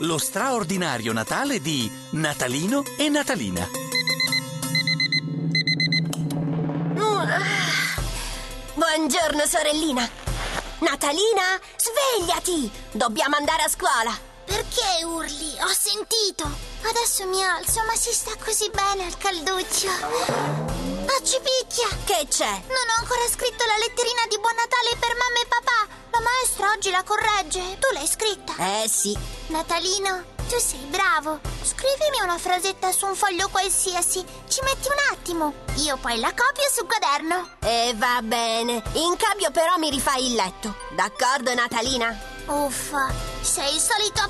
lo straordinario Natale di Natalino e Natalina. Buongiorno, sorellina. Natalina, svegliati! Dobbiamo andare a scuola. Perché urli? Ho sentito. Adesso mi alzo, ma si sta così bene al calduccio. Acci picchia! Che c'è? Non ho ancora scritto la letterina di Buon la corregge. Tu l'hai scritta? Eh sì. Natalino, tu sei bravo. Scrivimi una frasetta su un foglio qualsiasi. Ci metti un attimo. Io poi la copio sul quaderno. E va bene. In cambio però mi rifai il letto. D'accordo, Natalina? Uffa, sei il solito...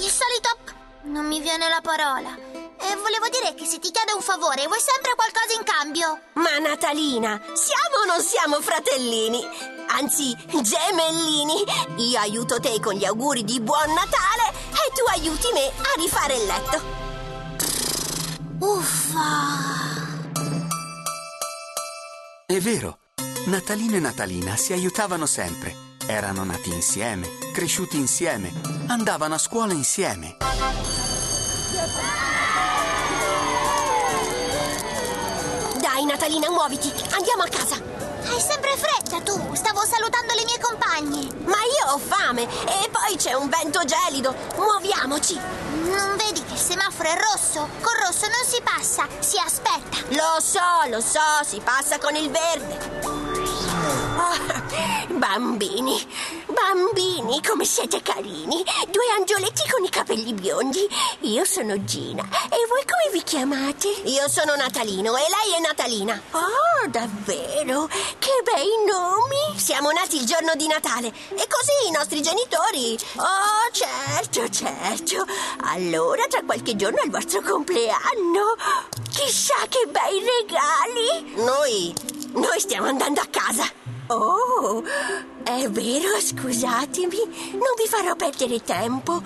Il solito... Non mi viene la parola. E volevo dire che se ti chiedo un favore vuoi sempre qualcosa in cambio. Ma Natalina, siamo o non siamo fratellini? Anzi, gemellini. Io aiuto te con gli auguri di buon Natale e tu aiuti me a rifare il letto. Uffa. È vero, Natalino e Natalina si aiutavano sempre. Erano nati insieme, cresciuti insieme, andavano a scuola insieme. Dai, Natalina, muoviti. Andiamo a casa. Hai sempre fretta tu. Stavo salutando le mie compagne. Ma io ho fame e poi c'è un vento gelido. Muoviamoci. Non vedi che il semaforo è rosso? Col rosso non si passa, si aspetta. Lo so, lo so, si passa con il verde. Ah, bambini, bambini, come siete carini. Due angioletti con i capelli biondi. Io sono Gina. E voi come vi chiamate? Io sono Natalino e lei è Natalina. Oh, davvero? Che bei nomi. Siamo nati il giorno di Natale e così i nostri genitori... Oh, certo, certo. Allora tra qualche giorno è il vostro compleanno. Chissà che bei regali. Noi... noi stiamo andando a casa. Oh, è vero, scusatemi, non vi farò perdere tempo.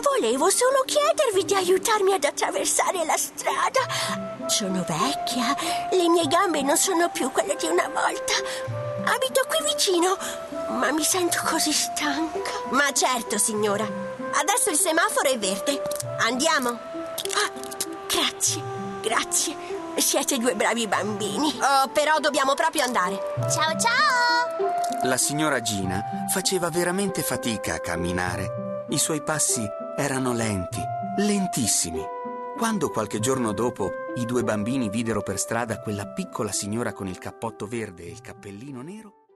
Volevo solo chiedervi di aiutarmi ad attraversare la strada. Sono vecchia, le mie gambe non sono più quelle di una volta. Abito qui vicino, ma mi sento così stanca. Ma certo, signora. Adesso il semaforo è verde. Andiamo. Ah, grazie, grazie. Siete due bravi bambini. Oh, però dobbiamo proprio andare. Ciao ciao! La signora Gina faceva veramente fatica a camminare. I suoi passi erano lenti, lentissimi. Quando qualche giorno dopo i due bambini videro per strada quella piccola signora con il cappotto verde e il cappellino nero,